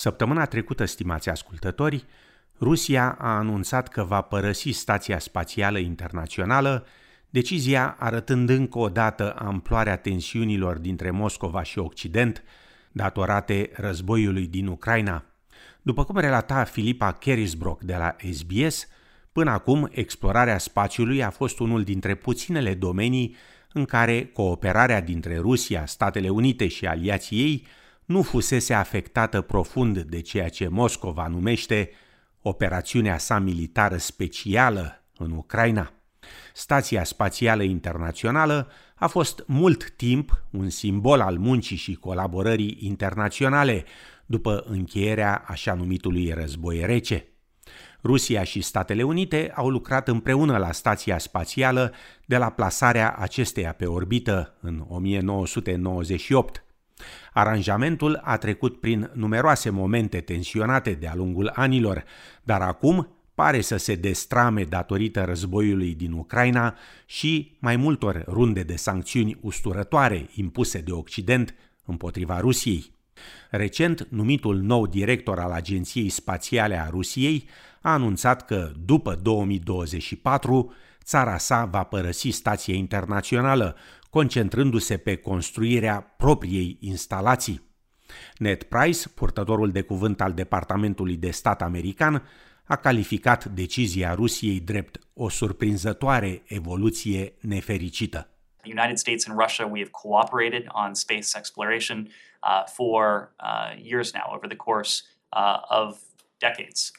Săptămâna trecută, stimați ascultători, Rusia a anunțat că va părăsi Stația Spațială Internațională, decizia arătând încă o dată amploarea tensiunilor dintre Moscova și Occident, datorate războiului din Ucraina. După cum relata Filipa Kerisbrock de la SBS, până acum explorarea spațiului a fost unul dintre puținele domenii în care cooperarea dintre Rusia, Statele Unite și aliații ei nu fusese afectată profund de ceea ce Moscova numește operațiunea sa militară specială în Ucraina. Stația Spațială Internațională a fost mult timp un simbol al muncii și colaborării internaționale după încheierea așa numitului război rece. Rusia și Statele Unite au lucrat împreună la stația spațială de la plasarea acesteia pe orbită în 1998. Aranjamentul a trecut prin numeroase momente tensionate de-a lungul anilor, dar acum pare să se destrame datorită războiului din Ucraina și mai multor runde de sancțiuni usturătoare impuse de Occident împotriva Rusiei. Recent, numitul nou director al Agenției Spațiale a Rusiei a anunțat că după 2024 țara sa va părăsi stația internațională, concentrându-se pe construirea propriei instalații. Ned Price, purtătorul de cuvânt al Departamentului de Stat american, a calificat decizia Rusiei drept o surprinzătoare evoluție nefericită. The United States and Russia, we have cooperated on space exploration uh, for uh, years now, over the course uh, of decades.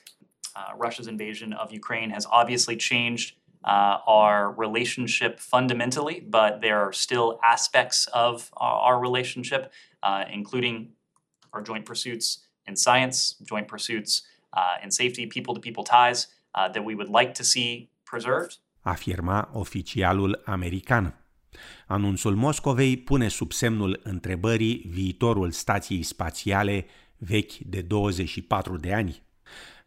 Uh, Russia's invasion of Ukraine has obviously changed uh, our relationship fundamentally, but there are still aspects of our, our relationship, uh, including our joint pursuits in science, joint pursuits uh, in safety, people to people ties uh, that we would like to see preserved. Afirma oficialul american. Anunțul Moscovei pune sub semnul întrebării viitorul stației spațiale vechi de 24 de ani.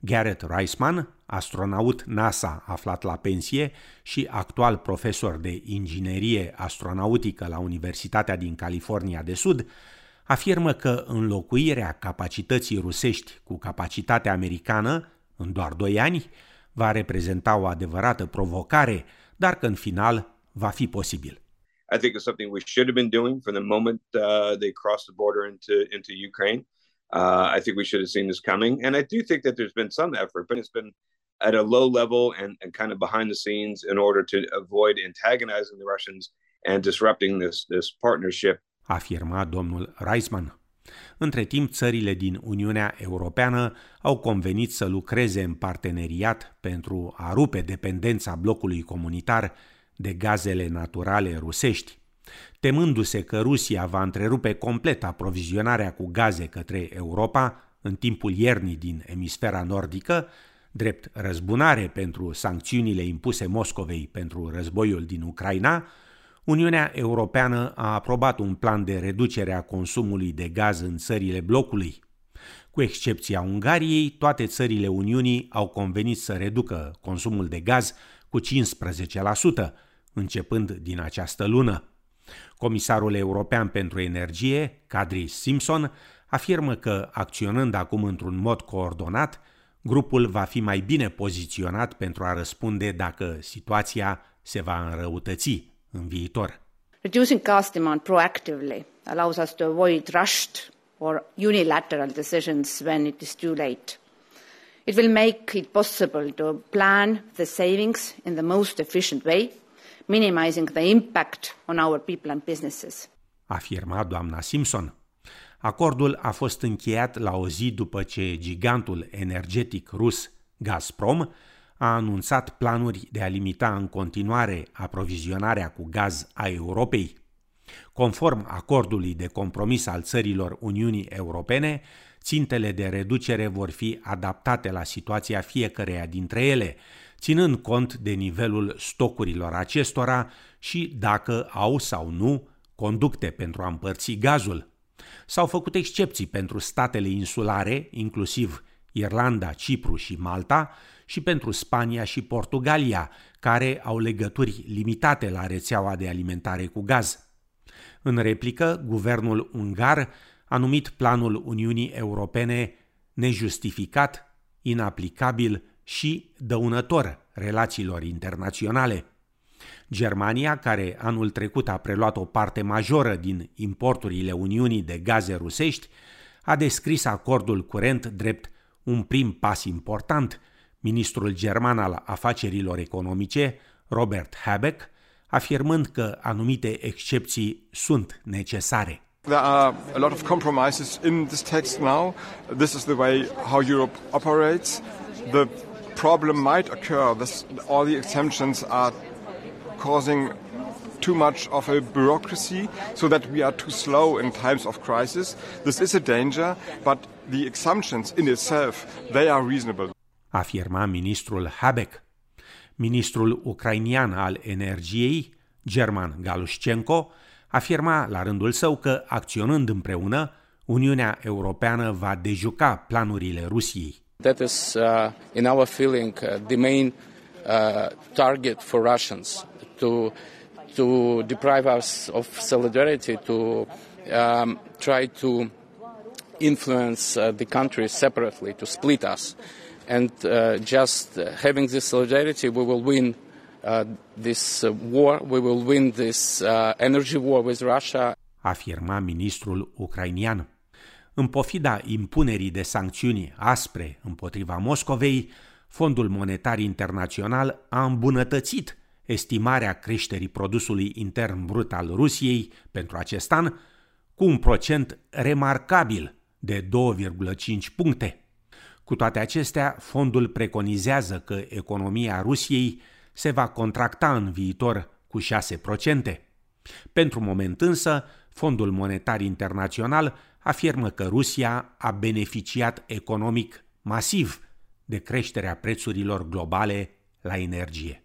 Garrett Reisman, astronaut NASA aflat la pensie și actual profesor de inginerie astronautică la Universitatea din California de Sud, afirmă că înlocuirea capacității rusești cu capacitatea americană în doar doi ani va reprezenta o adevărată provocare, dar că în final va fi posibil. I think it's something we should have been doing from the moment uh, they crossed the border into into Ukraine. Uh, Uh, I think we should have seen this coming. And I do think that there's been some effort, but it's been at a low level and, and kind of behind the scenes in order to avoid antagonizing the Russians and disrupting this, this partnership. Afirma domnul Reisman. Între timp, țările din Uniunea Europeană au convenit să lucreze în parteneriat pentru a rupe dependența blocului comunitar de gazele naturale rusești. Temându-se că Rusia va întrerupe complet aprovizionarea cu gaze către Europa în timpul iernii din emisfera nordică, drept răzbunare pentru sancțiunile impuse Moscovei pentru războiul din Ucraina, Uniunea Europeană a aprobat un plan de reducere a consumului de gaz în țările blocului. Cu excepția Ungariei, toate țările Uniunii au convenit să reducă consumul de gaz cu 15%, începând din această lună. Comisarul european pentru energie, Kadri Simpson, afirmă că, acționând acum într-un mod coordonat, grupul va fi mai bine poziționat pentru a răspunde dacă situația se va înrăutăți în viitor. Reducing gas demand proactively allows us to avoid rushed or unilateral decisions when it is too late. It will make it possible to plan the savings in the most efficient way minimizing the impact on our people and businesses. Afirma doamna Simpson. Acordul a fost încheiat la o zi după ce gigantul energetic rus Gazprom a anunțat planuri de a limita în continuare aprovizionarea cu gaz a Europei. Conform acordului de compromis al țărilor Uniunii Europene, țintele de reducere vor fi adaptate la situația fiecăreia dintre ele, ținând cont de nivelul stocurilor acestora și dacă au sau nu conducte pentru a împărți gazul. S-au făcut excepții pentru statele insulare, inclusiv Irlanda, Cipru și Malta, și pentru Spania și Portugalia, care au legături limitate la rețeaua de alimentare cu gaz. În replică, guvernul ungar a numit planul Uniunii Europene nejustificat, inaplicabil și dăunător relațiilor internaționale. Germania, care anul trecut a preluat o parte majoră din importurile Uniunii de gaze rusești, a descris acordul curent drept un prim pas important. Ministrul german al afacerilor economice, Robert Habeck, afirmând că anumite excepții sunt necesare. There are a lot of compromises in this text now. This is the way how Europe operates. The problem might occur that all the exemptions are causing too much of a bureaucracy so that we are too slow in times of crisis. This is a danger, but the exemptions in itself, they are reasonable. Afirma ministrul Habeck. Ministrul ucrainian al energiei, German Galushchenko, afirma la rândul său că, acționând împreună, Uniunea Europeană va dejuca planurile Rusiei. That is, uh, in our feeling, uh, the main uh, target for Russians to to deprive us of solidarity, to um, try to influence uh, the country separately, to split us. And uh, just having this solidarity, we will win uh, this war, we will win this energy war with Russia. Afirma ministrul ucrainian. În pofida impunerii de sancțiuni aspre împotriva Moscovei, Fondul Monetar Internațional a îmbunătățit estimarea creșterii produsului intern brut al Rusiei pentru acest an cu un procent remarcabil de 2,5 puncte. Cu toate acestea, fondul preconizează că economia Rusiei se va contracta în viitor cu 6%. Pentru moment însă, Fondul Monetar Internațional afirmă că Rusia a beneficiat economic masiv de creșterea prețurilor globale la energie.